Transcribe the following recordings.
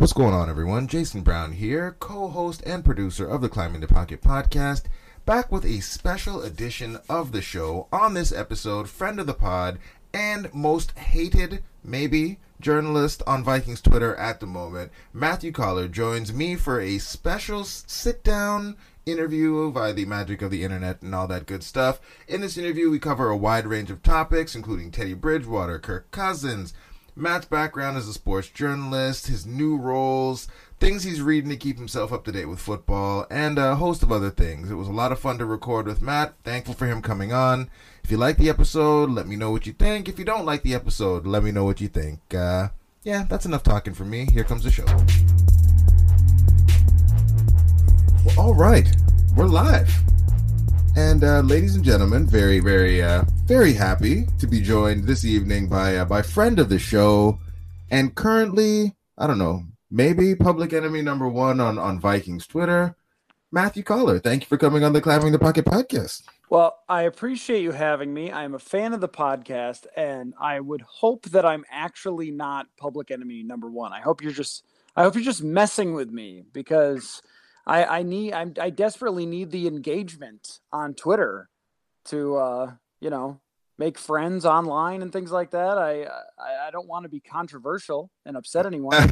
What's going on, everyone? Jason Brown here, co host and producer of the Climbing the Pocket podcast, back with a special edition of the show. On this episode, friend of the pod and most hated, maybe, journalist on Vikings Twitter at the moment, Matthew Coller, joins me for a special sit down interview via the magic of the internet and all that good stuff. In this interview, we cover a wide range of topics, including Teddy Bridgewater, Kirk Cousins, Matt's background as a sports journalist, his new roles, things he's reading to keep himself up to date with football, and a host of other things. It was a lot of fun to record with Matt. Thankful for him coming on. If you like the episode, let me know what you think. If you don't like the episode, let me know what you think. Uh, yeah, that's enough talking for me. Here comes the show. Well, all right, we're live. And uh, ladies and gentlemen, very, very, uh, very happy to be joined this evening by uh, by friend of the show, and currently, I don't know, maybe public enemy number one on on Vikings Twitter, Matthew Coller. Thank you for coming on the Climbing the Pocket podcast. Well, I appreciate you having me. I'm a fan of the podcast, and I would hope that I'm actually not public enemy number one. I hope you're just, I hope you're just messing with me because I, I need, I'm, I desperately need the engagement on Twitter to, uh, you know, make friends online and things like that. I, I, I don't want to be controversial and upset anyone.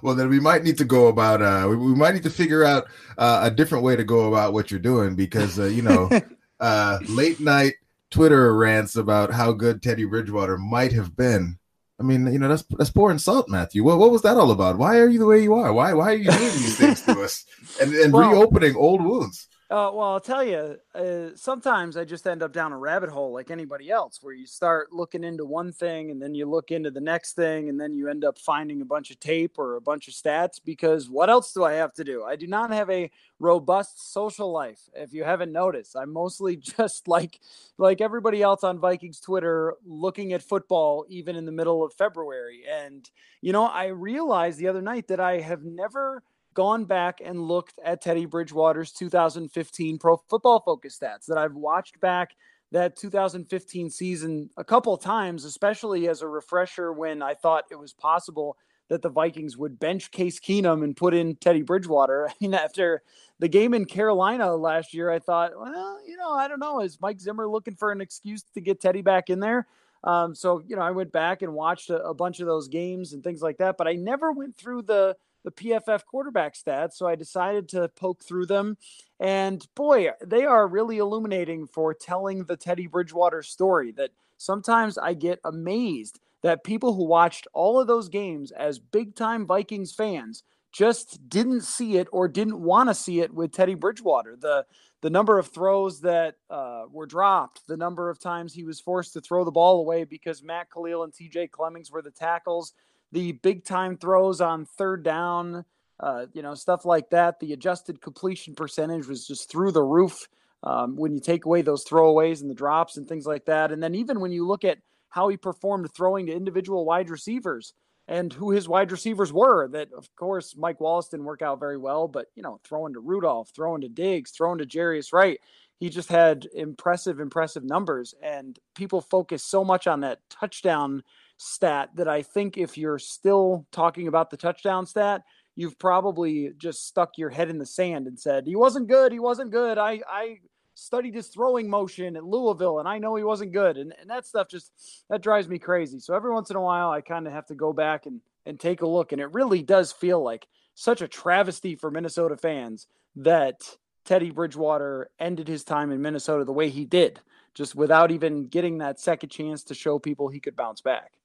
well, then we might need to go about. Uh, we, we might need to figure out uh, a different way to go about what you're doing because uh, you know, uh, late night Twitter rants about how good Teddy Bridgewater might have been. I mean, you know, that's that's pouring salt, Matthew. What what was that all about? Why are you the way you are? Why why are you doing these things to us and and well, reopening old wounds? Uh, well, I'll tell you, uh, sometimes I just end up down a rabbit hole like anybody else, where you start looking into one thing and then you look into the next thing, and then you end up finding a bunch of tape or a bunch of stats. Because what else do I have to do? I do not have a robust social life. If you haven't noticed, I'm mostly just like like everybody else on Vikings Twitter, looking at football even in the middle of February. And you know, I realized the other night that I have never gone back and looked at Teddy Bridgewater's 2015 Pro Football Focus stats, that I've watched back that 2015 season a couple of times, especially as a refresher when I thought it was possible that the Vikings would bench Case Keenum and put in Teddy Bridgewater. I mean, after the game in Carolina last year, I thought, well, you know, I don't know. Is Mike Zimmer looking for an excuse to get Teddy back in there? Um, so, you know, I went back and watched a, a bunch of those games and things like that, but I never went through the the PFF quarterback stats. So I decided to poke through them. And boy, they are really illuminating for telling the Teddy Bridgewater story that sometimes I get amazed that people who watched all of those games as big time Vikings fans just didn't see it or didn't want to see it with Teddy Bridgewater. The the number of throws that uh, were dropped, the number of times he was forced to throw the ball away because Matt Kalil and T.J. Clemmings were the tackles, the big time throws on third down, uh, you know, stuff like that. The adjusted completion percentage was just through the roof um, when you take away those throwaways and the drops and things like that. And then even when you look at how he performed throwing to individual wide receivers and who his wide receivers were, that of course Mike Wallace didn't work out very well, but you know, throwing to Rudolph, throwing to Diggs, throwing to Jarius Wright. He just had impressive, impressive numbers, and people focus so much on that touchdown stat that I think if you're still talking about the touchdown stat, you've probably just stuck your head in the sand and said, he wasn't good. He wasn't good. I, I studied his throwing motion at Louisville and I know he wasn't good. And, and that stuff just, that drives me crazy. So every once in a while, I kind of have to go back and, and take a look. And it really does feel like such a travesty for Minnesota fans that Teddy Bridgewater ended his time in Minnesota the way he did, just without even getting that second chance to show people he could bounce back.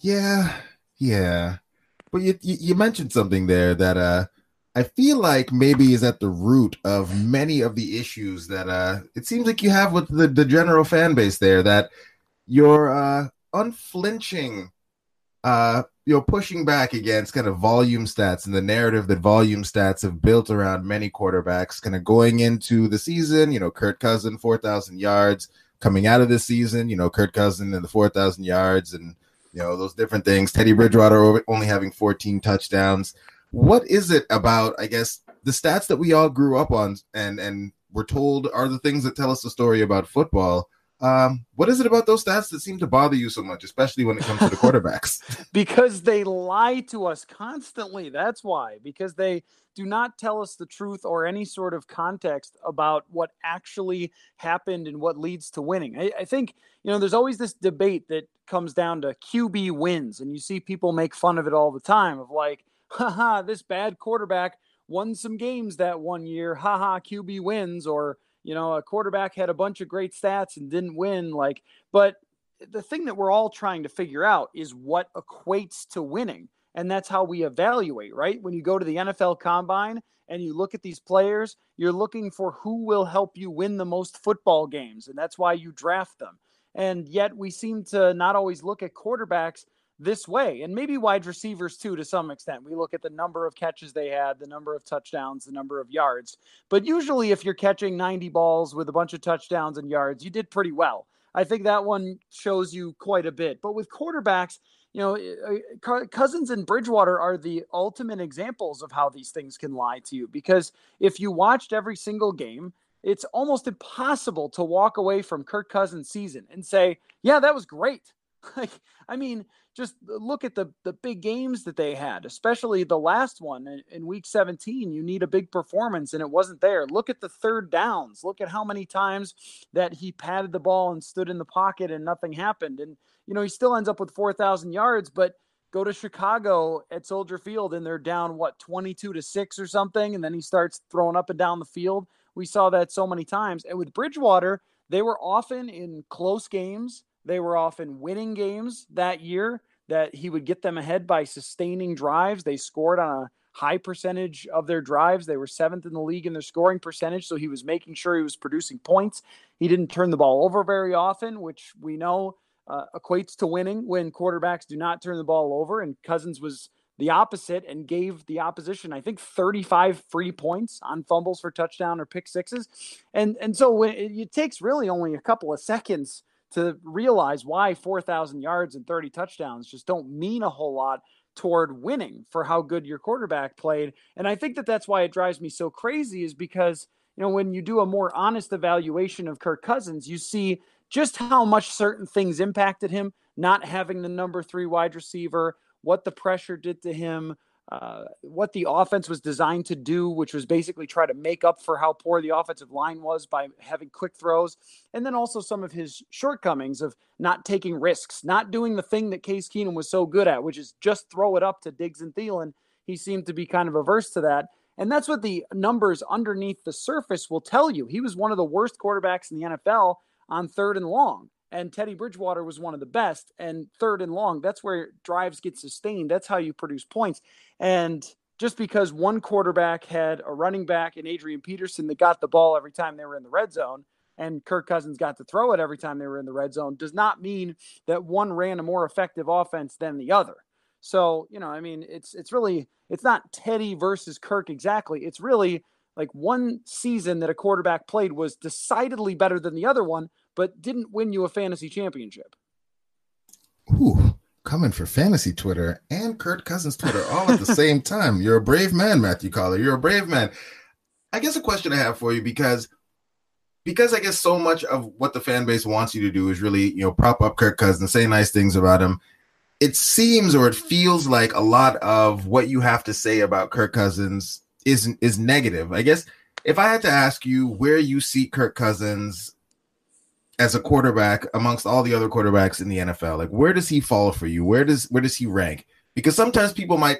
Yeah, yeah. But you, you, mentioned something there that uh I feel like maybe is at the root of many of the issues that uh it seems like you have with the, the general fan base there that you're uh unflinching uh you know pushing back against kind of volume stats and the narrative that volume stats have built around many quarterbacks kind of going into the season, you know, Kirk Cousin 4,000 yards coming out of this season, you know, Kirk Cousin and the 4,000 yards and you know those different things. Teddy Bridgewater only having 14 touchdowns. What is it about? I guess the stats that we all grew up on and and were told are the things that tell us the story about football. Um, what is it about those stats that seem to bother you so much, especially when it comes to the quarterbacks? because they lie to us constantly. That's why. Because they do not tell us the truth or any sort of context about what actually happened and what leads to winning. I, I think, you know, there's always this debate that comes down to QB wins, and you see people make fun of it all the time of like, haha, this bad quarterback won some games that one year, haha, QB wins, or, you know, a quarterback had a bunch of great stats and didn't win. Like, but the thing that we're all trying to figure out is what equates to winning. And that's how we evaluate, right? When you go to the NFL combine and you look at these players, you're looking for who will help you win the most football games. And that's why you draft them. And yet we seem to not always look at quarterbacks this way and maybe wide receivers too to some extent we look at the number of catches they had the number of touchdowns the number of yards but usually if you're catching 90 balls with a bunch of touchdowns and yards you did pretty well i think that one shows you quite a bit but with quarterbacks you know, eh, eh, Cousins and Bridgewater are the ultimate examples of how these things can lie to you. Because if you watched every single game, it's almost impossible to walk away from Kirk Cousins' season and say, "Yeah, that was great." Like, I mean, just look at the the big games that they had, especially the last one in, in, week 17. You need a big performance, and it wasn't there. Look at the third downs. Look at how many times that he patted the ball and stood in the pocket and nothing happened. And you know, he still ends up with 4,000 yards, but go to Chicago at Soldier Field and they're down what 22 to 6 or something and then he starts throwing up and down the field. We saw that so many times. And with Bridgewater, they were often in close games they were often winning games that year that he would get them ahead by sustaining drives. They scored on a high percentage of their drives. They were seventh in the league in their scoring percentage. So he was making sure he was producing points. He didn't turn the ball over very often, which we know uh, equates to winning when quarterbacks do not turn the ball over. And Cousins was the opposite and gave the opposition, I think, 35 free points on fumbles for touchdown or pick sixes. And and so it, it takes really only a couple of seconds to realize why 4,000 yards and 30 touchdowns just don't mean a whole lot toward winning for how good your quarterback played. And I think that that's why it drives me so crazy is because, you know, when you do a more honest evaluation of Kirk Cousins, you see just how much certain things impacted him, not having the number three wide receiver, what the pressure did to him, uh, what the offense was designed to do, which was basically try to make up for how poor the offensive line was by having quick throws, and then also some of his shortcomings of not taking risks, not doing the thing that Case Keenum was so good at, which is just throw it up to Diggs and Thielen. He seemed to be kind of averse to that. And that's what the numbers underneath the surface will tell you. He was one of the worst quarterbacks in the NFL on third and long and Teddy Bridgewater was one of the best. And third and long, that's where drives get sustained. That's how you produce points. And just because one quarterback had a running back and Adrian Peterson that got the ball every time they were in the red zone, and Kirk Cousins got to throw it every time they were in the red zone, does not mean that one ran a more effective offense than the other. So, you know, I mean, it's it's really it's not Teddy versus Kirk exactly. It's really like one season that a quarterback played was decidedly better than the other one, but didn't win you a fantasy championship. Ooh, coming for fantasy Twitter and Kirk Cousins Twitter all at the same time. You're a brave man, Matthew Coller. You're a brave man. I guess a question I have for you because because I guess so much of what the fan base wants you to do is really, you know, prop up Kirk Cousins, say nice things about him. It seems or it feels like a lot of what you have to say about Kirk Cousins is is negative. I guess if I had to ask you where you see Kirk Cousins as a quarterback amongst all the other quarterbacks in the NFL? Like where does he fall for you? Where does where does he rank? Because sometimes people might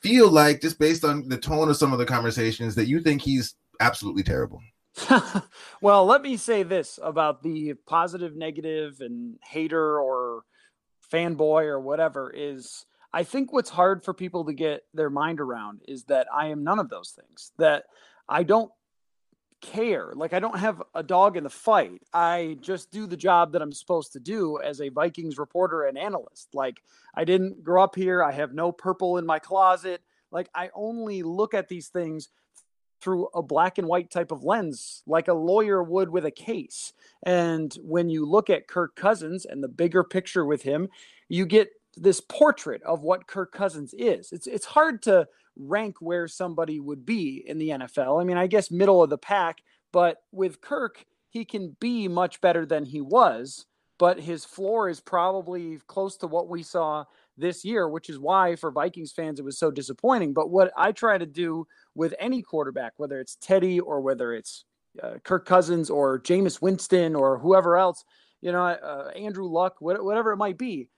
feel like just based on the tone of some of the conversations that you think he's absolutely terrible. well, let me say this about the positive, negative, and hater or fanboy or whatever is I think what's hard for people to get their mind around is that I am none of those things. That I don't care. Like I don't have a dog in the fight. I just do the job that I'm supposed to do as a Vikings reporter and analyst. Like I didn't grow up here. I have no purple in my closet. Like I only look at these things through a black and white type of lens, like a lawyer would with a case. And when you look at Kirk Cousins and the bigger picture with him, you get this portrait of what Kirk Cousins is. It's it's hard to rank where somebody would be in the NFL. I mean, I guess middle of the pack, but with Kirk, he can be much better than he was, but his floor is probably close to what we saw this year, which is why for Vikings fans it was so disappointing. But what I try to do with any quarterback, whether it's Teddy or whether it's uh, Kirk Cousins or Jameis Winston or whoever else, you know, uh, Andrew Luck, whatever it might be,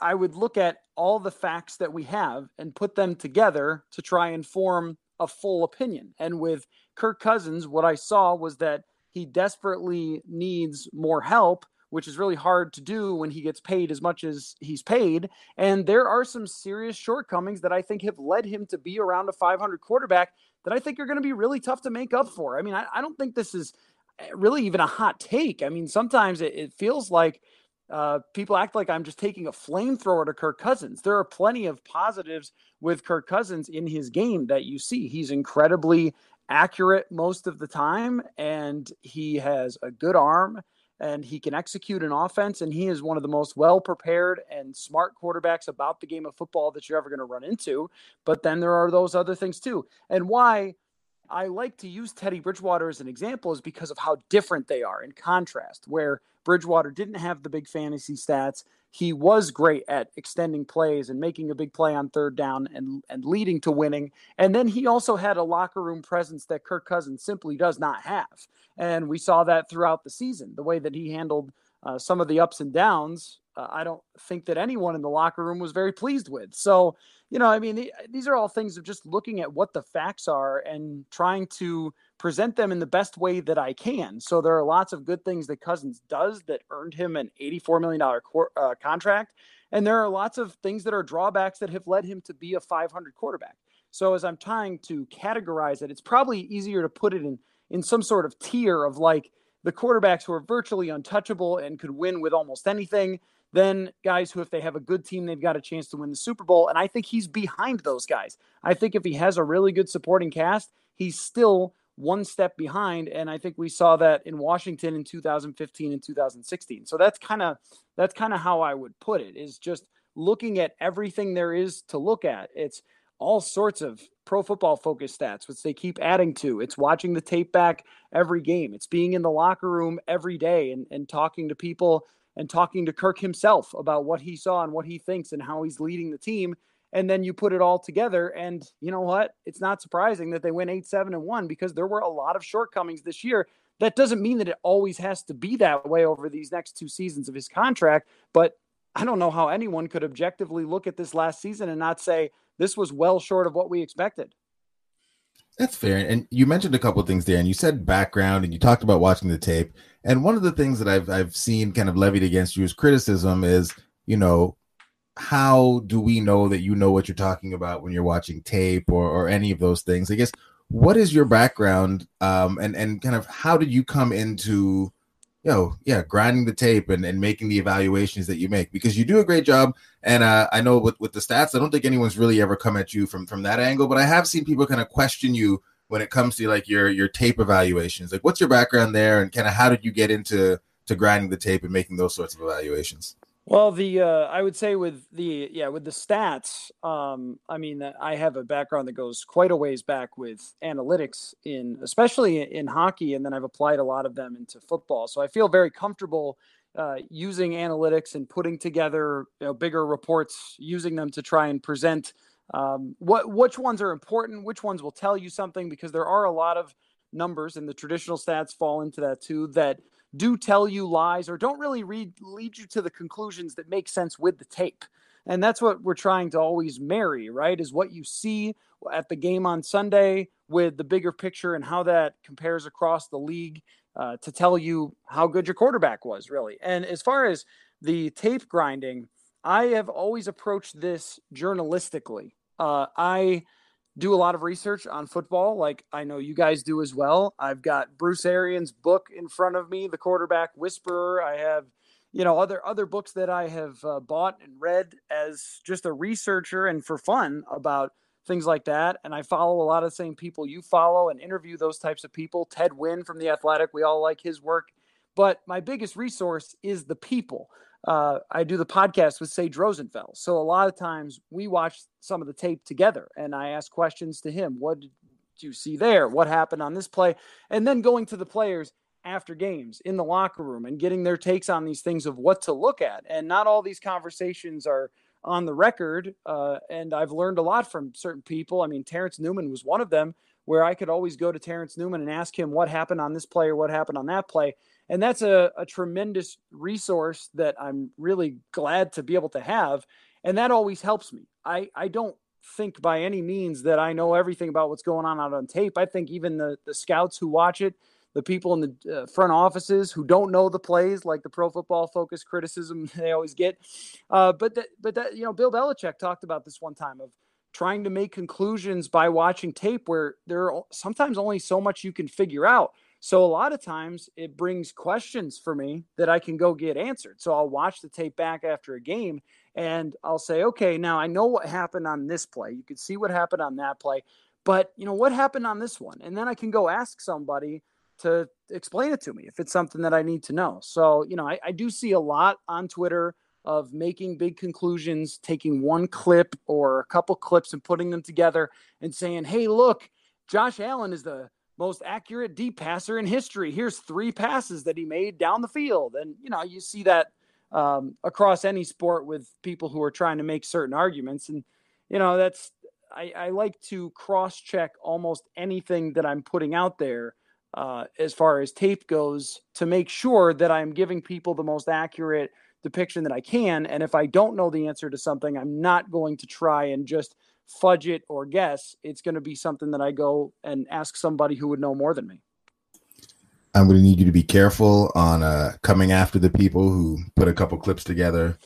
I would look at all the facts that we have and put them together to try and form a full opinion. And with Kirk Cousins, what I saw was that he desperately needs more help, which is really hard to do when he gets paid as much as he's paid. And there are some serious shortcomings that I think have led him to be around a 500 quarterback that I think are going to be really tough to make up for. I mean, I, I don't think this is eh, really even a hot take. I mean, sometimes it, it feels like uh, people act like I'm just taking a flamethrower to Kirk Cousins. There are plenty of positives with Kirk Cousins in his game that you see. He's incredibly accurate most of the time, and he has a good arm and he can execute an offense. And he is one of the most well prepared and smart quarterbacks about the game of football that you're ever going to run into. But then there are those other things too. And why I like to use Teddy Bridgewater as an example is because of how different they are in contrast, where Bridgewater didn't have the big fantasy stats. He was great at extending plays and making a big play on third down and, and leading to winning. And then he also had a locker room presence that Kirk Cousins simply does not have. And we saw that throughout the season, the way that he handled uh, some of the ups and downs. Uh, I don't think that anyone in the locker room was very pleased with. So, you know, I mean, these are all things of just looking at what the facts are and trying to present them in the best way that I can. So there are lots of good things that Cousins does that earned him an $84 million cor- uh, contract. And there are lots of things that are drawbacks that have led him to be a 500 quarterback. So as I'm trying to categorize it, it's probably easier to put it in in some sort of tier of like the quarterbacks who are virtually untouchable and could win with almost anything than guys who, if they have a good team, they've got a chance to win the Super Bowl. And I think he's behind those guys. I think if he has a really good supporting cast, he's still one step behind. And I think we saw that in Washington in 2015 and 2016. So that's kind of that's kind of how I would put it is just looking at everything there is to look at. It's all sorts of pro football focus stats, which they keep adding to. It's watching the tape back every game. It's being in the locker room every day and, and talking to people and talking to Kirk himself about what he saw and what he thinks and how he's leading the team. And then you put it all together. And you know what? It's not surprising that they went 8 7 and 1 because there were a lot of shortcomings this year. That doesn't mean that it always has to be that way over these next two seasons of his contract. But I don't know how anyone could objectively look at this last season and not say this was well short of what we expected. That's fair. And you mentioned a couple of things there, and you said background, and you talked about watching the tape. And one of the things that I've I've seen kind of levied against you as criticism is, you know, how do we know that you know what you're talking about when you're watching tape or or any of those things? I guess what is your background, um, and and kind of how did you come into, you know, yeah, grinding the tape and and making the evaluations that you make because you do a great job. And uh, I know with with the stats, I don't think anyone's really ever come at you from from that angle, but I have seen people kind of question you when it comes to like your your tape evaluations. Like what's your background there? And kind of how did you get into to grinding the tape and making those sorts of evaluations well the uh, i would say with the yeah with the stats um, i mean i have a background that goes quite a ways back with analytics in especially in hockey and then i've applied a lot of them into football. So i feel very comfortable uh, using analytics and putting together you know, bigger reports using them to try and present um, what which ones are important which ones will tell you something because there are a lot of numbers and the traditional stats fall into that too that do tell you lies or don't really read lead you to the conclusions that make sense with the tape and that's what we're trying to always marry right is what you see at the game on sunday with the bigger picture and how that compares across the league uh, to tell you how good your quarterback was really and as far as the tape grinding I have always approached this journalistically. Uh, I do a lot of research on football, like I know you guys do as well. I've got Bruce Arians' book in front of me, The Quarterback Whisperer. I have, you know, other other books that I have uh, bought and read as just a researcher and for fun about things like that. And I follow a lot of the same people you follow and interview those types of people. Ted Nguyen from The Athletic, we all like his work. But my biggest resource is the people uh, I do the podcast with Sage Rosenfels. So a lot of times we watch some of the tape together and I ask questions to him. What did you see there? What happened on this play? And then going to the players, after games in the locker room and getting their takes on these things of what to look at. And not all these conversations are on the record. Uh, and I've learned a lot from certain people. I mean, Terrence Newman was one of them where I could always go to Terrence Newman and ask him what happened on this play or what happened on that play. And that's a, a tremendous resource that I'm really glad to be able to have. And that always helps me. I, I don't think by any means that I know everything about what's going on out on tape. I think even the, the scouts who watch it, the people in the uh, front offices who don't know the plays, like the pro football focus criticism they always get. Uh, but that, but that, you know, Bill Belichick talked about this one time of trying to make conclusions by watching tape where there are sometimes only so much you can figure out. So a lot of times it brings questions for me that I can go get answered. So I'll watch the tape back after a game and I'll say, okay, now I know what happened on this play. You can see what happened on that play, but you know what happened on this one, and then I can go ask somebody to explain it to me if it's something that I need to know. So you know, I, I do see a lot on Twitter of making big conclusions, taking one clip or a couple clips and putting them together and saying, hey, look, Josh Allen is the most accurate deep passer in history. Here's three passes that he made down the field. And, you know, you see that um, across any sport with people who are trying to make certain arguments. And, you know, that's, I, I like to cross check almost anything that I'm putting out there uh, as far as tape goes to make sure that I'm giving people the most accurate depiction that I can. And if I don't know the answer to something, I'm not going to try and just fudge it or guess. It's going to be something that I go and ask somebody who would know more than me. I'm going to need you to be careful on uh, coming after the people who put a couple clips together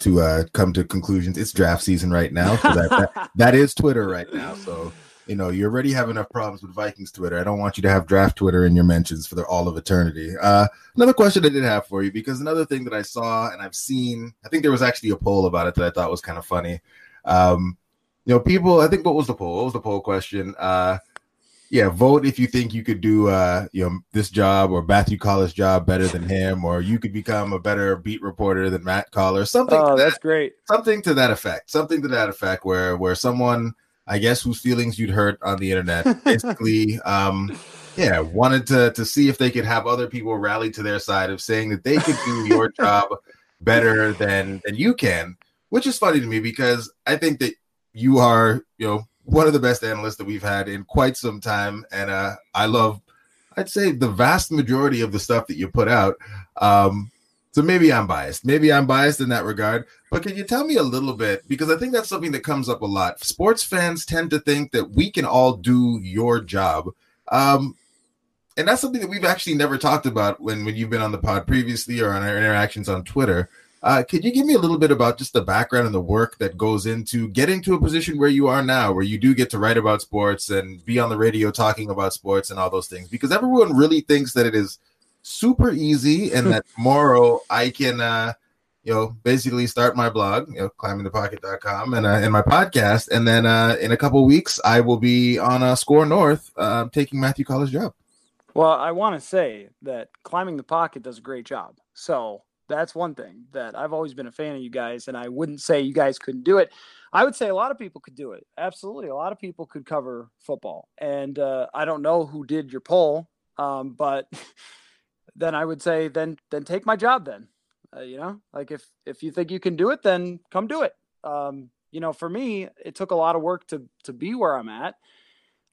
to uh, come to conclusions. It's draft season right now. So that, that, that is Twitter right now. So, you know, you already have enough problems with Vikings Twitter. I don't want you to have draft Twitter in your mentions for the, all of eternity. Uh, another question I did have for you, because another thing that I saw and I've seen, I think there was actually a poll about it that I thought was kind of funny. Um, you know, people, I think what was the poll? What was the poll question? Uh, yeah, vote if you think you could do uh, you know this job or Matthew Coller's job better than him, or you could become a better beat reporter than Matt Coller. Something. Oh, that's that, great. Something to that effect. Something to that effect, where where someone, I guess, whose feelings you'd hurt on the internet, basically, um, yeah, wanted to to see if they could have other people rally to their side of saying that they could do your job better than than you can, which is funny to me because I think that you are, you know one of the best analysts that we've had in quite some time, and uh, I love, I'd say, the vast majority of the stuff that you put out. Um, so maybe I'm biased. Maybe I'm biased in that regard. But can you tell me a little bit? Because I think that's something that comes up a lot. Sports fans tend to think that we can all do your job. Um, and that's something that we've actually never talked about when, when you've been on the pod previously or on our interactions on Twitter. Uh, could you give me a little bit about just the background and the work that goes into getting to a position where you are now, where you do get to write about sports and be on the radio talking about sports and all those things? Because everyone really thinks that it is super easy and that tomorrow I can, uh, you know, basically start my blog, you know, climbingthepocket.com and, uh, and my podcast. And then uh, in a couple weeks, I will be on a SKOR North uh, taking Matthew Coller's job. Well, I want to say that Climbing the Pocket does a great job. So that's one thing that I've always been a fan of you guys, and I wouldn't say you guys couldn't do it. I would say a lot of people could do it. Absolutely, a lot of people could cover football, and uh, I don't know who did your poll, um, but then I would say then then take my job. Then uh, you know, like if if you think you can do it, then come do it. Um, you know, for me, it took a lot of work to to be where I'm at.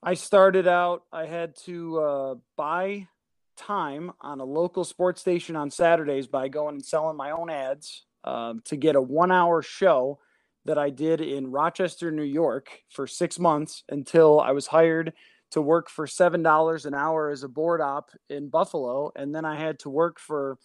I started out. I had to uh, buy time on a local sports station on Saturdays by going and selling my own ads um, to get a one hour show that I did in Rochester, New York for six months until I was hired to work for $7 an hour as a board op in Buffalo. And then I had to work for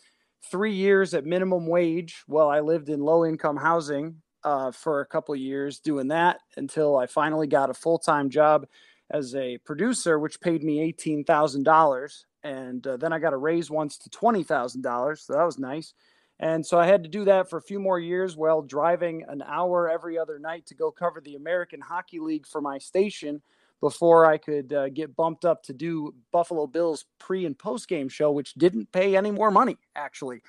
three years at minimum wage while I lived in low income housing uh, for a couple years doing that until I finally got a full time job as a producer, which paid me $18,000 and uh, then I got a raise once to twenty thousand dollars, so that was nice. And so I had to do that for a few more years while driving an hour every other night to go cover the American Hockey League for my station before I could uh, get bumped up to do Buffalo Bills pre and post game show, which didn't pay any more money actually.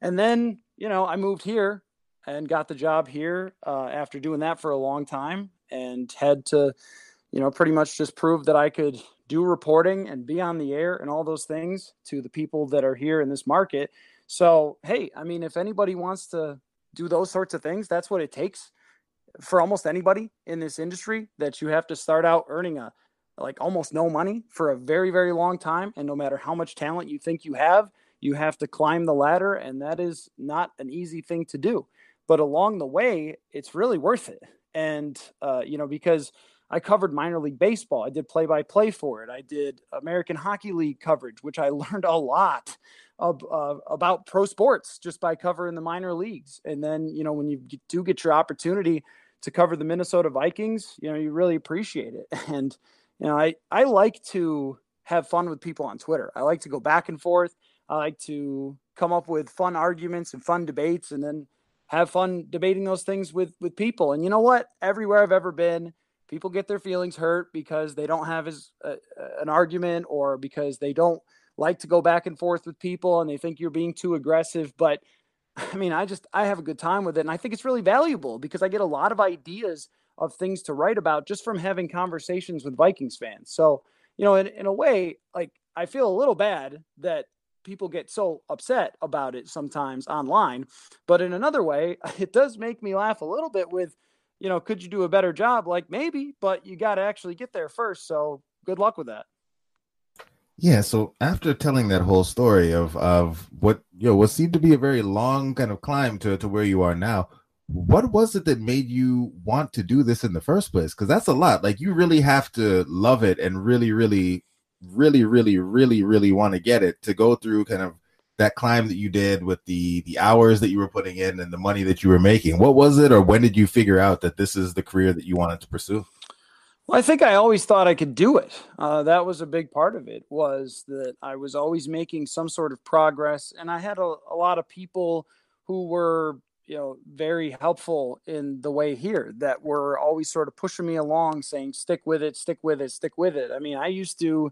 And then you know I moved here and got the job here uh, after doing that for a long time and had to you know pretty much just prove that I could do reporting and be on the air and all those things to the people that are here in this market. So, hey, I mean, if anybody wants to do those sorts of things, that's what it takes for almost anybody in this industry that you have to start out earning a like almost no money for a very very long time. And no matter how much talent you think you have you have to climb the ladder and that is not an easy thing to do. But along the way it's really worth it. And uh, you know because I covered minor league baseball. I did play by play for it. I did American Hockey League coverage, which I learned a lot of, uh, about pro sports just by covering the minor leagues. And then, you know, when you do get your opportunity to cover the Minnesota Vikings, you know, you really appreciate it. And, you know, I, I like to have fun with people on Twitter. I like to go back and forth. I like to come up with fun arguments and fun debates and then have fun debating those things with with people. And you know what? Everywhere I've ever been, people get their feelings hurt because they don't have as uh, an argument or because they don't like to go back and forth with people and they think you're being too aggressive but i mean i just i have a good time with it and i think it's really valuable because i get a lot of ideas of things to write about just from having conversations with vikings fans. So you know in, in a way like i feel a little bad that people get so upset about it sometimes online but in another way it does make me laugh a little bit with you know, could you do a better job? Like maybe, but you got to actually get there first. So good luck with that. Yeah. So after telling that whole story of of what you know what seemed to be a very long kind of climb to to where you are now, what was it that made you want to do this in the first place? Because that's a lot. Like you really have to love it and really, really, really, really, really, really want to get it to go through kind of that climb that you did with the the hours that you were putting in and the money that you were making what was it or when did you figure out that this is the career that you wanted to pursue? Well i think i always thought i could do it. Uh, that was a big part of it was that i was always making some sort of progress and i had a, a lot of people who were you know very helpful in the way here that were always sort of pushing me along saying stick with it stick with it stick with it. I mean i used to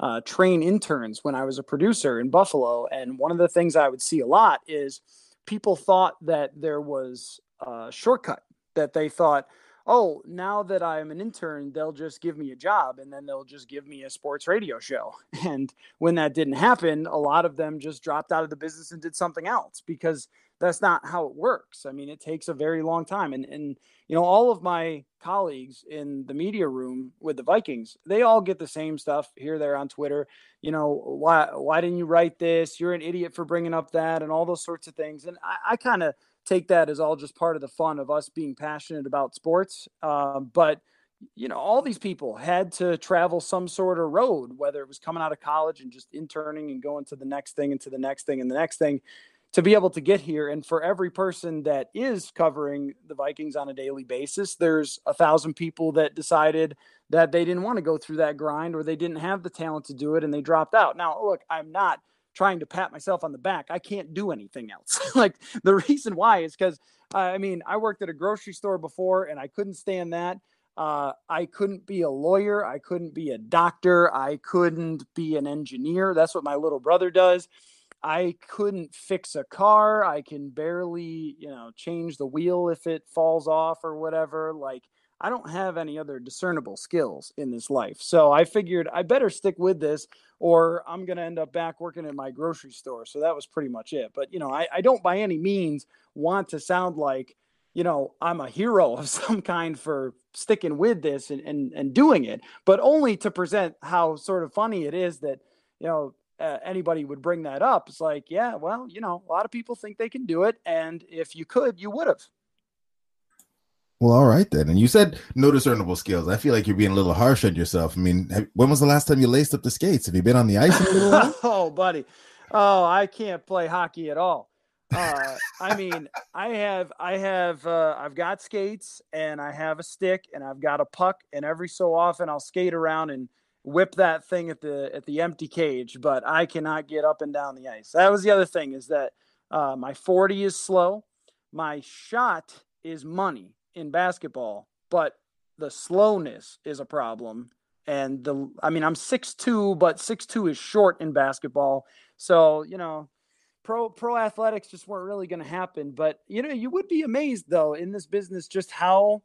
uh, train interns when I was a producer in Buffalo. And one of the things I would see a lot is people thought that there was a shortcut, that they thought, oh, now that I'm an intern, they'll just give me a job and then they'll just give me a sports radio show. And when that didn't happen, a lot of them just dropped out of the business and did something else because that's not how it works. I mean, it takes a very long time. And, and, you know, all of my colleagues in the media room with the Vikings, they all get the same stuff here, there on Twitter. You know, why, why didn't you write this? You're an idiot for bringing up that and all those sorts of things. And I, I kind of take that as all just part of the fun of us being passionate about sports. Um, but, you know, all these people had to travel some sort of road, whether it was coming out of college and just interning and going to the next thing and to the next thing and the next thing to be able to get here. And for every person that is covering the Vikings on a daily basis, there's a thousand people that decided that they didn't want to go through that grind or they didn't have the talent to do it and they dropped out. Now, look, I'm not trying to pat myself on the back. I can't do anything else. like the reason why is because I mean, I worked at a grocery store before and I couldn't stand that. Uh, I couldn't be a lawyer. I couldn't be a doctor. I couldn't be an engineer. That's what my little brother does. I couldn't fix a car. I can barely, you know, change the wheel if it falls off or whatever. Like, I don't have any other discernible skills in this life. So I figured I better stick with this or I'm going to end up back working at my grocery store. So that was pretty much it. But, you know, I, I don't by any means want to sound like, you know, I'm a hero of some kind for sticking with this and, and, and doing it, but only to present how sort of funny it is that, you know, uh, anybody would bring that up. It's like, yeah, well, you know, a lot of people think they can do it, and if you could, you would have. Well, all right then. And you said no discernible skills. I feel like you're being a little harsh on yourself. I mean, have, when was the last time you laced up the skates? Have you been on the ice in a little while? oh, buddy. Oh, I can't play hockey at all. Uh, I mean, I have, I have, uh, I've got skates and I have a stick and I've got a puck, and every so often I'll skate around and whip that thing at the at the empty cage, but I cannot get up and down the ice. That was the other thing is that uh, my 40 is slow. My shot is money in basketball, but the slowness is a problem. And the I mean I'm six two, but six two is short in basketball. So, you know, pro pro athletics just weren't really going to happen. But you know, you would be amazed though in this business just how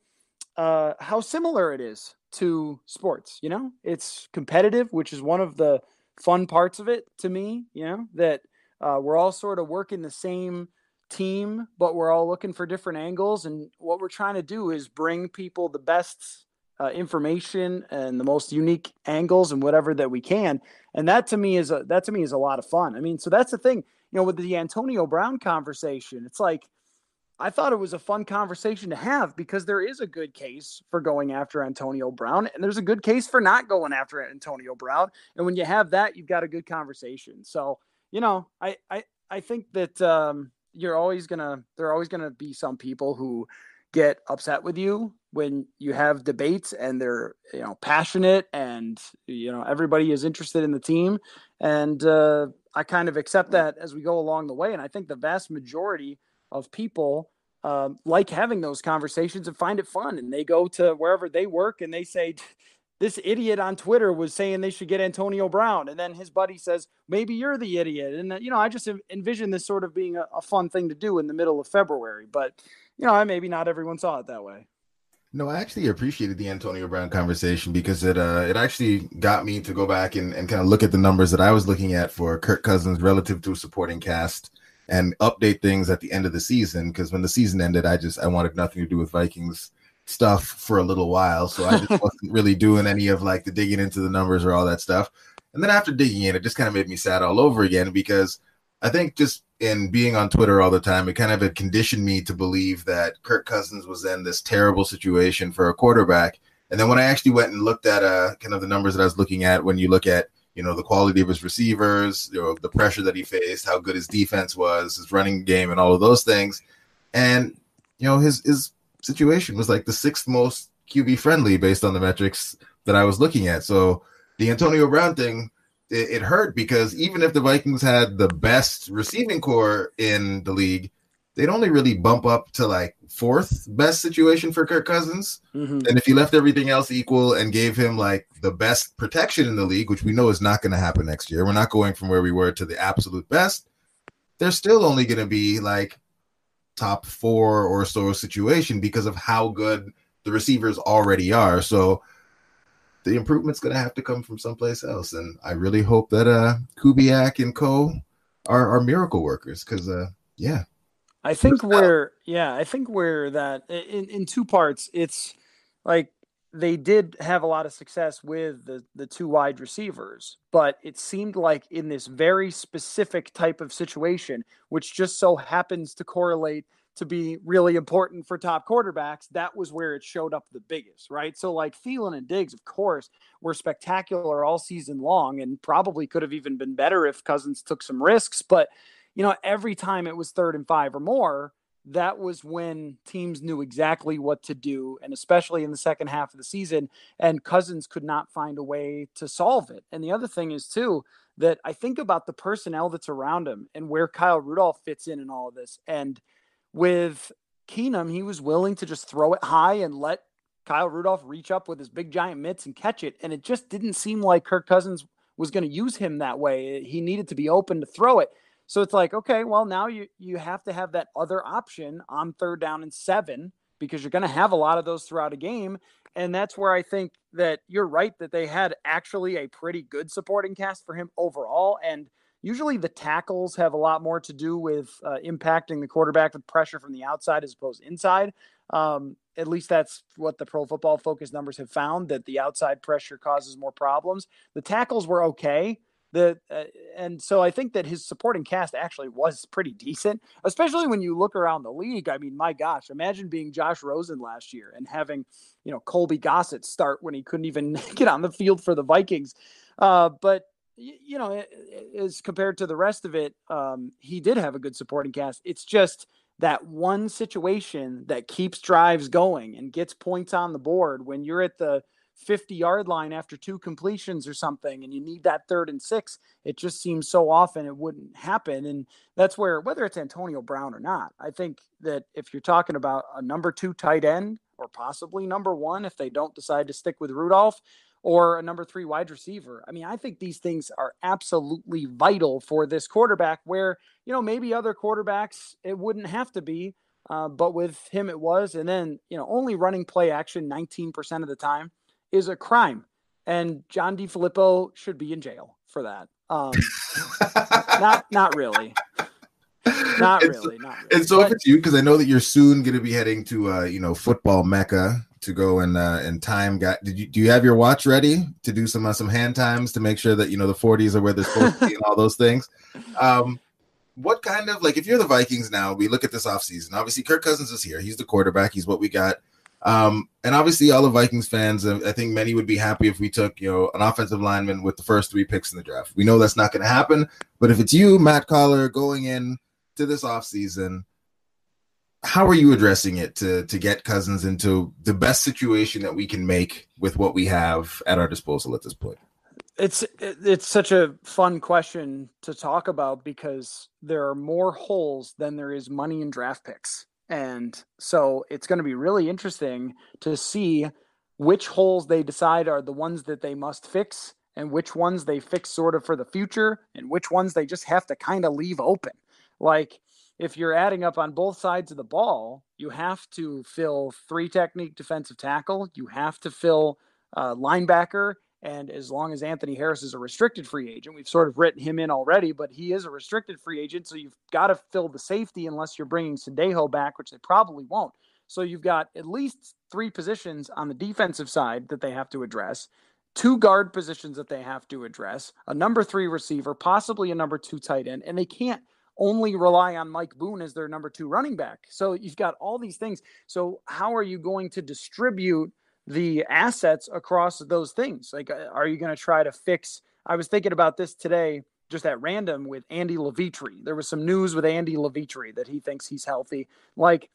uh, how similar it is to sports. You know, it's competitive, which is one of the fun parts of it to me. You know, that uh, we're all sort of working the same team, but we're all looking for different angles. And what we're trying to do is bring people the best uh, information and the most unique angles and whatever that we can. And that to me is a that to me is a lot of fun. I mean, so that's the thing. You know, with the Antonio Brown conversation, it's like I thought it was a fun conversation to have because there is a good case for going after Antonio Brown and there's a good case for not going after Antonio Brown. And when you have that, you've got a good conversation. So, you know, I I, I think that um, you're always gonna there are always gonna be some people who get upset with you when you have debates and they're you know passionate and you know everybody is interested in the team and uh, i kind of accept that as we go along the way and i think the vast majority of people um, like having those conversations and find it fun and they go to wherever they work and they say this idiot on Twitter was saying they should get Antonio Brown. And then his buddy says, maybe you're the idiot. And, you know, I just envision this sort of being a, a, fun thing to do in the middle of February. But, you know, I maybe not everyone saw it that way. No, I actually appreciated the Antonio Brown conversation because it uh, it actually got me to go back and, and kind of look at the numbers that I was looking at for Kirk Cousins relative to supporting cast and update things at the end of the season. Because when the season ended, I just I wanted nothing to do with Vikings stuff for a little while. So I just wasn't really doing any of like the digging into the numbers or all that stuff. And then after digging in, it just kind of made me sad all over again because I think just in being on Twitter all the time, it kind of had conditioned me to believe that Kirk Cousins was in this terrible situation for a quarterback. And then when I actually went and looked at uh, kind of the numbers that I was looking at, when you look at you know the quality of his receivers, you know, the pressure that he faced, how good his defense was, his running game, and all of those things, and you know his his situation was like the sixth most QB friendly based on the metrics that I was looking at. So the Antonio Brown thing, it, it, hurt because even if the Vikings had the best receiving corps in the league, they'd only really bump up to like fourth best situation for Kirk Cousins. Mm-hmm. And if you left everything else equal and gave him like the best protection in the league, which we know is not going to happen next year, we're not going from where we were to the absolute best. They're still only going to be like top four or so situation because of how good the receivers already are. So the improvement's going to have to come from someplace else. And I really hope that uh, Kubiak and Co are, are miracle workers because, uh, yeah. I think where, yeah, I think where that in, in two parts, it's like they did have a lot of success with the the two wide receivers, but it seemed like in this very specific type of situation, which just so happens to correlate to be really important for top quarterbacks, that was where it showed up the biggest, right? So like Thielen and Diggs, of course, were spectacular all season long and probably could have even been better if Cousins took some risks. But you know, every time it was third and five or more, that was when teams knew exactly what to do, and especially in the second half of the season. And Cousins could not find a way to solve it. And the other thing is, too, that I think about the personnel that's around him and where Kyle Rudolph fits in in all of this. And with Keenum, he was willing to just throw it high and let Kyle Rudolph reach up with his big giant mitts and catch it. And it just didn't seem like Kirk Cousins was going to use him that way. He needed to be open to throw it. So it's like, okay, well, now you you have to have that other option on third down and seven because you're going to have a lot of those throughout a game. And that's where I think that you're right that they had actually a pretty good supporting cast for him overall. And usually the tackles have a lot more to do with uh, impacting the quarterback with pressure from the outside as opposed inside. Um, at least that's what the pro football focus numbers have found that the outside pressure causes more problems. The tackles were okay. The, uh, and so I think that his supporting cast actually was pretty decent, especially when you look around the league. I mean, my gosh, imagine being Josh Rosen last year and having, you know, Colby Gossett start when he couldn't even get on the field for the Vikings. Uh, but you know, as compared to the rest of it, um, he did have a good supporting cast. It's just that one situation that keeps drives going and gets points on the board when you're at the 50 yard line after two completions or something and you need that third and six it just seems so often it wouldn't happen and that's where whether it's antonio brown or not i think that if you're talking about a number two tight end or possibly number one if they don't decide to stick with rudolph or a number three wide receiver. I mean, I think these things are absolutely vital for this quarterback where, you know, maybe other quarterbacks, it wouldn't have to be, Uh, but with him, it was. And then, you know, only running play action 19% of the time is a crime. And John DeFilippo should be in jail for that. Um, not, not really. Not really. Not really. And so, but, if it's you, because I know that you're soon going to be heading to, uh, you know, football mecca to go and uh, and time. Got did you do you have your watch ready to do some uh, some hand times to make sure that you know the 40s are where they're supposed to be and all those things? Um, what kind of like if you're the Vikings now, we look at this offseason. Obviously, Kirk Cousins is here. He's the quarterback. He's what we got. Um, and obviously, all the Vikings fans, I think many would be happy if we took, you know, an offensive lineman with the first three picks in the draft. We know that's not going to happen. But if it's you, Matt Coller, going in to this offseason, how are you addressing it to to get Cousins into the best situation that we can make with what we have at our disposal at this point? It's it's such a fun question to talk about because there are more holes than there is money in draft picks. And so it's going to be really interesting to see which holes they decide are the ones that they must fix and which ones they fix sort of for the future and which ones they just have to kind of leave open. Like if you're adding up on both sides of the ball, you have to fill three technique defensive tackle, you have to fill uh, linebacker, and as long as Anthony Harris is a restricted free agent, we've sort of written him in already, but he is a restricted free agent. So you've got to fill the safety unless you're bringing Sendejo back, which they probably won't. So you've got at least three positions on the defensive side that they have to address, two guard positions that they have to address, a number three receiver, possibly a number two tight end, and they can't only rely on Mike Boone as their number two running back. So you've got all these things. So how are you going to distribute – the assets across those things. Like, uh, are you going to try to fix? I was thinking about this today, just at random with Andy Levitre. There was some news with Andy Levitre that he thinks he's healthy. Like,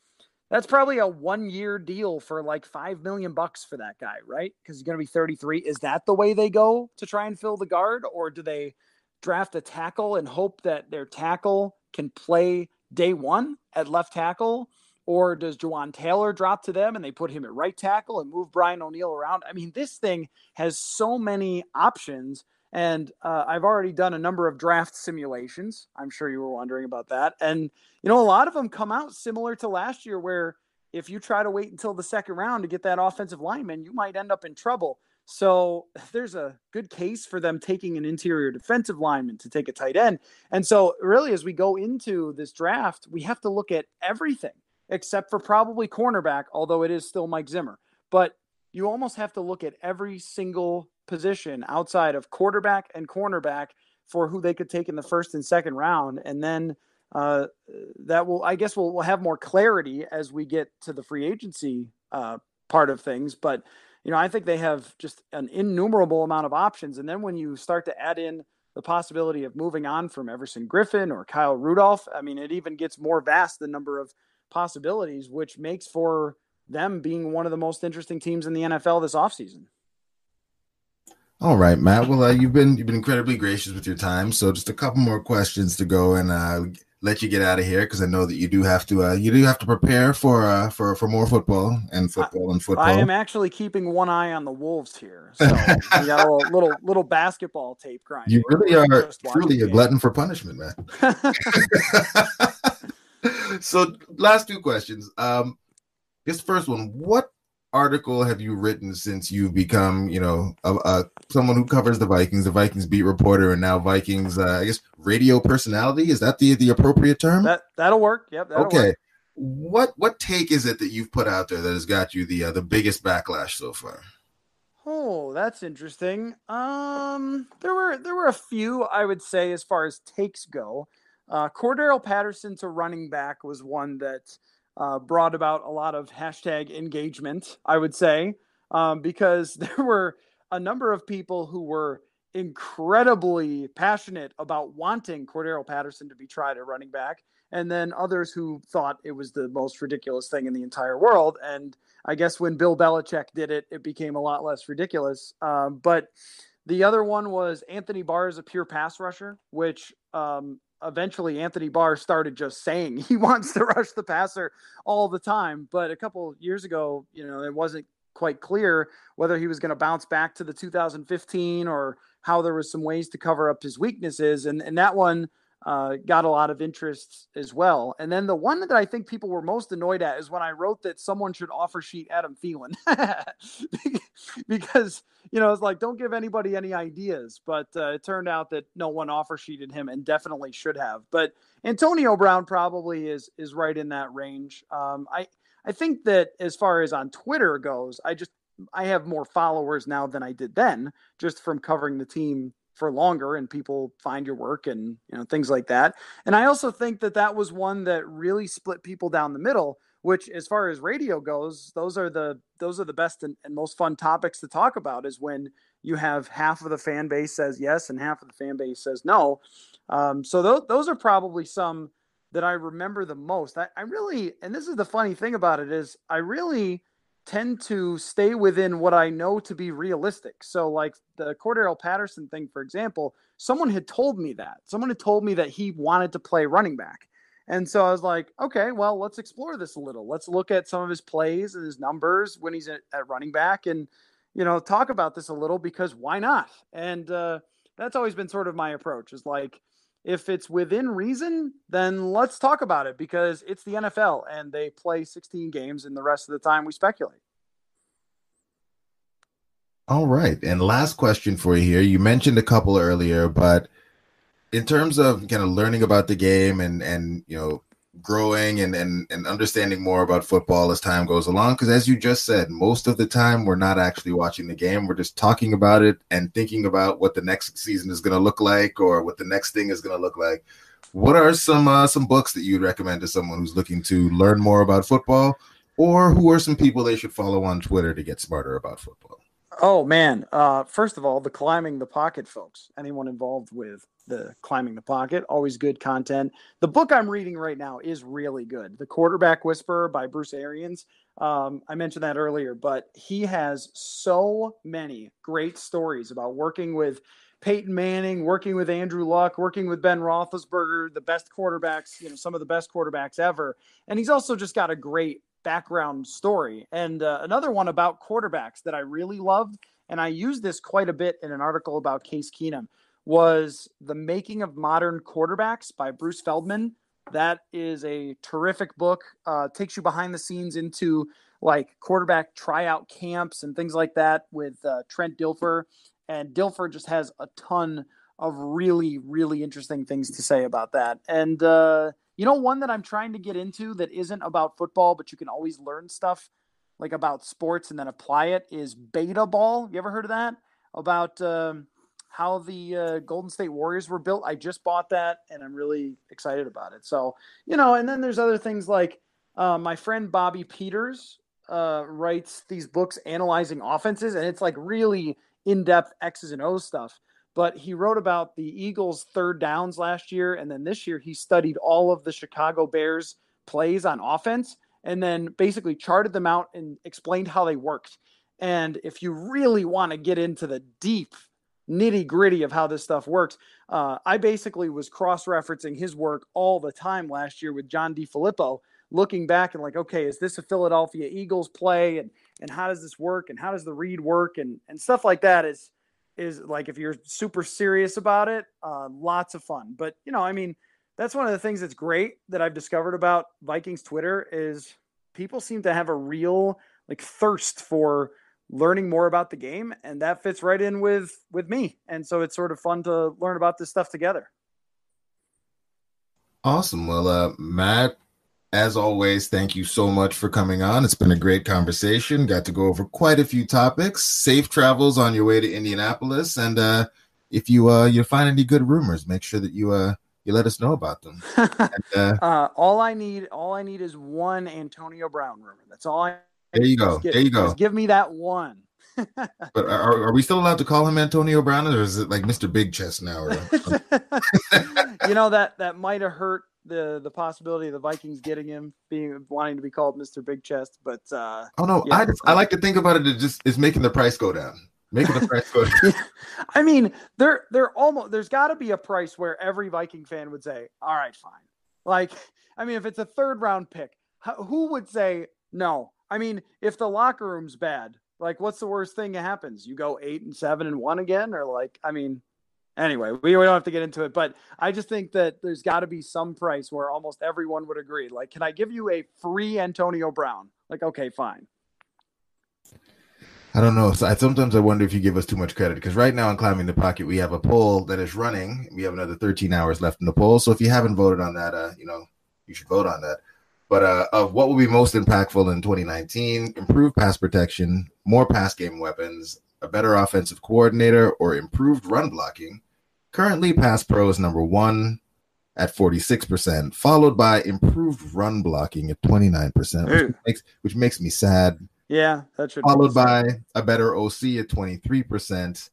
that's probably a one year deal for like five million bucks for that guy, right? Because he's going to be 33. Is that the way they go to try and fill the guard, or do they draft a tackle and hope that their tackle can play day one at left tackle? Or does Jawaan Taylor drop to them and they put him at right tackle and move Brian O'Neill around? I mean, this thing has so many options. And uh, I've already done a number of draft simulations. I'm sure you were wondering about that. And, you know, a lot of them come out similar to last year, where if you try to wait until the second round to get that offensive lineman, you might end up in trouble. So there's a good case for them taking an interior defensive lineman to take a tight end. And so, really, as we go into this draft, we have to look at everything except for probably cornerback, although it is still Mike Zimmer. But you almost have to look at every single position outside of quarterback and cornerback for who they could take in the first and second round. And then uh, that will, I guess, we'll, we'll have more clarity as we get to the free agency uh, part of things. But, you know, I think they have just an innumerable amount of options. And then when you start to add in the possibility of moving on from Everson Griffen or Kyle Rudolph, I mean, it even gets more vast the number of possibilities, which makes for them being one of the most interesting teams in the NFL this offseason. All right, Matt. Well, uh, you've been you've been incredibly gracious with your time. So just a couple more questions to go and uh, let you get out of here because I know that you do have to uh, you do have to prepare for uh, for for more football and football and football. I am actually keeping one eye on the Wolves here. So we got a little, little little basketball tape grind. You really are truly a glutton for punishment, man. so last two questions. Um, this first one, what article have you written since you've become, you know, a, a, someone who covers the Vikings, the Vikings beat reporter, and now Vikings, uh, I guess, radio personality? Is that the the appropriate term? That that'll work. Yep. That'll okay. Work. What what take is it that you've put out there that has got you the uh, the biggest backlash so far? Oh, that's interesting. Um, there were there were a few I would say as far as takes go. Uh, Cordarrelle Patterson to running back was one that uh, brought about a lot of hashtag engagement, I would say, um, because there were a number of people who were incredibly passionate about wanting Cordarrelle Patterson to be tried at running back, and then others who thought it was the most ridiculous thing in the entire world. And I guess when Bill Belichick did it, it became a lot less ridiculous. Um, but the other one was Anthony Barr is a pure pass rusher, which um, eventually Anthony Barr started just saying he wants to rush the passer all the time. But a couple years ago, you know, it wasn't quite clear whether he was going to bounce back to the 2015 or how there was some ways to cover up his weaknesses. And, and that one uh, got a lot of interest as well. And then the one that I think people were most annoyed at is when I wrote that someone should offer sheet Adam Thielen because you know it's like don't give anybody any ideas. But uh, it turned out that no one offer sheeted him and definitely should have. But Antonio Brown probably is is right in that range. Um, I I think that as far as on Twitter goes, I just I have more followers now than I did then, just from covering the team for longer and people find your work and you know things like that. And i also think that that was one that really split people down the middle which as far as radio goes those are the those are the best and, and most fun topics to talk about is when you have half of the fan base says yes and half of the fan base says no. Um, so th- those are probably some that i remember the most. I, I really and this is the funny thing about it is i really tend to stay within what I know to be realistic. So, like the Cordarrelle Patterson thing, for example, someone had told me that. Someone had told me that he wanted to play running back. And so I was like, okay, well, let's explore this a little. Let's look at some of his plays and his numbers when he's at, at running back and, you know, talk about this a little because why not? And uh, that's always been sort of my approach is like, if it's within reason, then let's talk about it because it's the NFL and they play 16 games and the rest of the time we speculate. All right. And last question for you here. You mentioned a couple earlier, but in terms of kind of learning about the game and and you know growing and, and, and understanding more about football as time goes along. Because as you just said, most of the time we're not actually watching the game. We're just talking about it and thinking about what the next season is going to look like or what the next thing is going to look like. What are some uh, some books that you'd recommend to someone who's looking to learn more about football, or who are some people they should follow on Twitter to get smarter about football? Oh man! Uh, first of all, the climbing the pocket folks. Anyone involved with the climbing the pocket, always good content. The book I'm reading right now is really good. The Quarterback Whisperer by Bruce Arians. Um, I mentioned that earlier, but he has so many great stories about working with Peyton Manning, working with Andrew Luck, working with Ben Roethlisberger, the best quarterbacks, you know, some of the best quarterbacks ever. And he's also just got a great background story. And uh, another one about quarterbacks that I really loved, and I used this quite a bit in an article about Case Keenum, was The Making of Modern Quarterbacks by Bruce Feldman. That is a terrific book. Uh, takes you behind the scenes into like quarterback tryout camps and things like that with uh, Trent Dilfer. And Dilfer just has a ton of really, really interesting things to say about that. And uh, you know, one that I'm trying to get into that isn't about football, but you can always learn stuff like about sports and then apply it is beta ball. You ever heard of that? About um, how the uh, Golden State Warriors were built. I just bought that and I'm really excited about it. So, you know, and then there's other things like uh, my friend Bobby Peters uh, writes these books analyzing offenses, and it's like really in depth X's and O's stuff but he wrote about the Eagles' third downs last year. And then this year, he studied all of the Chicago Bears' plays on offense and then basically charted them out and explained how they worked. And if you really want to get into the deep nitty gritty of how this stuff works, uh, I basically was cross referencing his work all the time last year with John DeFilippo, looking back and like, okay, is this a Philadelphia Eagles play? And, and how does this work? And how does the read work? And, and stuff like that is is like if you're super serious about it, uh, lots of fun. But you know, I mean, that's one of the things that's great that I've discovered about Vikings Twitter is people seem to have a real like thirst for learning more about the game, and that fits right in with with me. And so it's sort of fun to learn about this stuff together. Awesome. Well, uh, Matt, as always, thank you so much for coming on. It's been a great conversation. Got to go over quite a few topics. Safe travels on your way to Indianapolis, and uh, if you uh, you find any good rumors, make sure that you uh, you let us know about them. and, uh, uh, all I need, all I need is one Antonio Brown rumor. That's all I. There you go. Get, there you go. give me that one. but are, are we still allowed to call him Antonio Brown, or is it like Mr. Big Chest now? Or, you know that that might have hurt the the possibility of the Vikings getting him, being wanting to be called Mr. Big Chest. But uh, oh no, yeah, I just, I like to think about it. It just is making the price go down. Making the price go down. I mean, there there almost there's got to be a price where every Viking fan would say, "All right, fine." Like, I mean, if it's a third round pick, who would say no? I mean, if the locker room's bad, like, what's the worst thing that happens? You go eight and seven and one again, or like, I mean, anyway, we don't have to get into it, but I just think that there's got to be some price where almost everyone would agree. Like, can I give you a free Antonio Brown? Like, okay, fine. I don't know. So I, sometimes I wonder if you give us too much credit because right now on climbing the pocket we have a poll that is running. We have another 13 hours left in the poll. So if you haven't voted on that, uh, you know, you should vote on that. But uh, of what will be most impactful in 2019, improved pass protection, more pass game weapons, a better offensive coordinator, or improved run blocking. Currently, Pass Pro is number one at 46%, followed by improved run blocking at 29%, which makes, which makes me sad. Yeah, that should followed by a better OC at 23%,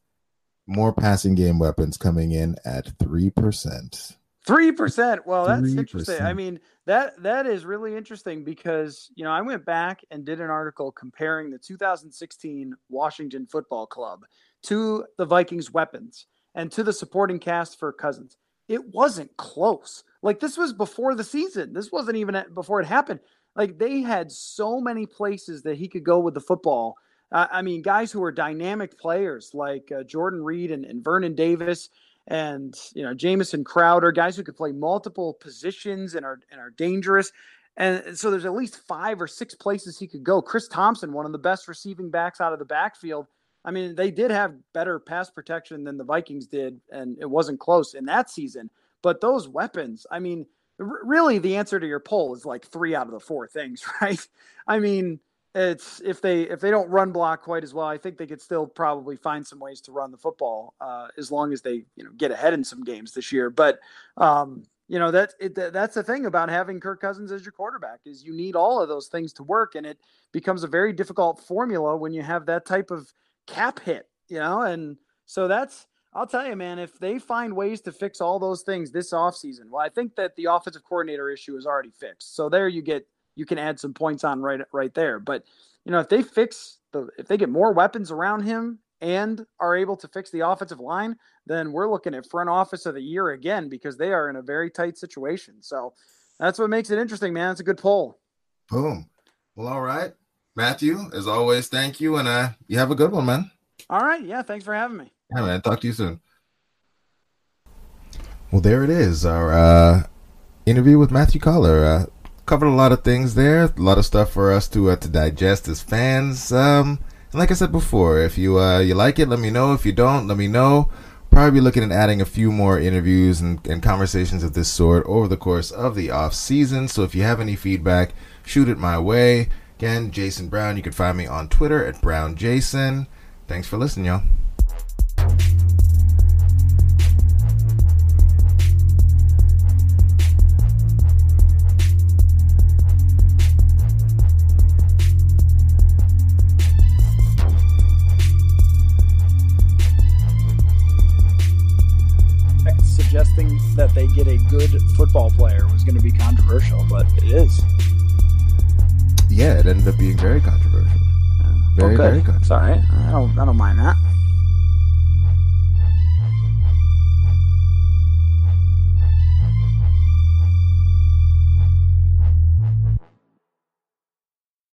more passing game weapons coming in at 3%. Three percent. Well, that's 3%. interesting. I mean, that that is really interesting because you know I went back and did an article comparing the 2016 Washington Football Club to the Vikings weapons and to the supporting cast for Cousins. It wasn't close. Like this was before the season. This wasn't even before it happened. Like they had so many places that he could go with the football. Uh, I mean, guys who were dynamic players like uh, Jordan Reed and, and Vernon Davis and you know Jamison Crowder, guys who could play multiple positions and are and are dangerous. And so there's at least five or six places he could go. Chris Thompson, one of the best receiving backs out of the backfield. I mean, they did have better pass protection than the Vikings did, and it wasn't close in that season. But those weapons, I mean, r- really, the answer to your poll is like three out of the four things, right? I mean, it's if they if they don't run block quite as well, I think they could still probably find some ways to run the football uh, as long as they you know get ahead in some games this year. But um, you know that it, that's the thing about having Kirk Cousins as your quarterback is you need all of those things to work, and it becomes a very difficult formula when you have that type of cap hit. You know, and so that's I'll tell you, man, if they find ways to fix all those things this offseason, well, I think that the offensive coordinator issue is already fixed. So there you get you can add some points on right right there. But you know, if they fix the if they get more weapons around him and are able to fix the offensive line, then we're looking at front office of the year again because they are in a very tight situation. So that's what makes it interesting, man. It's a good poll. Boom. Well, all right. Matthew, as always, thank you. And uh you have a good one, man. All right. Yeah, thanks for having me. Yeah, man. Talk to you soon. Well, there it is. Our uh interview with Matthew Coller. Uh covered a lot of things there, a lot of stuff for us to uh, to digest as fans. Um, and like I said before, if you uh, you like it, let me know. If you don't, let me know. Probably be looking at adding a few more interviews and, and conversations of this sort over the course of the off season. So if you have any feedback, shoot it my way. Again, Jason Brown. You can find me on Twitter at Brown Jason. Thanks for listening, y'all. Suggesting that they get a good football player was going to be controversial, but it is. Yeah, it ended up being very controversial. Oh, very, very controversial. Sorry, I don't, I don't mind that.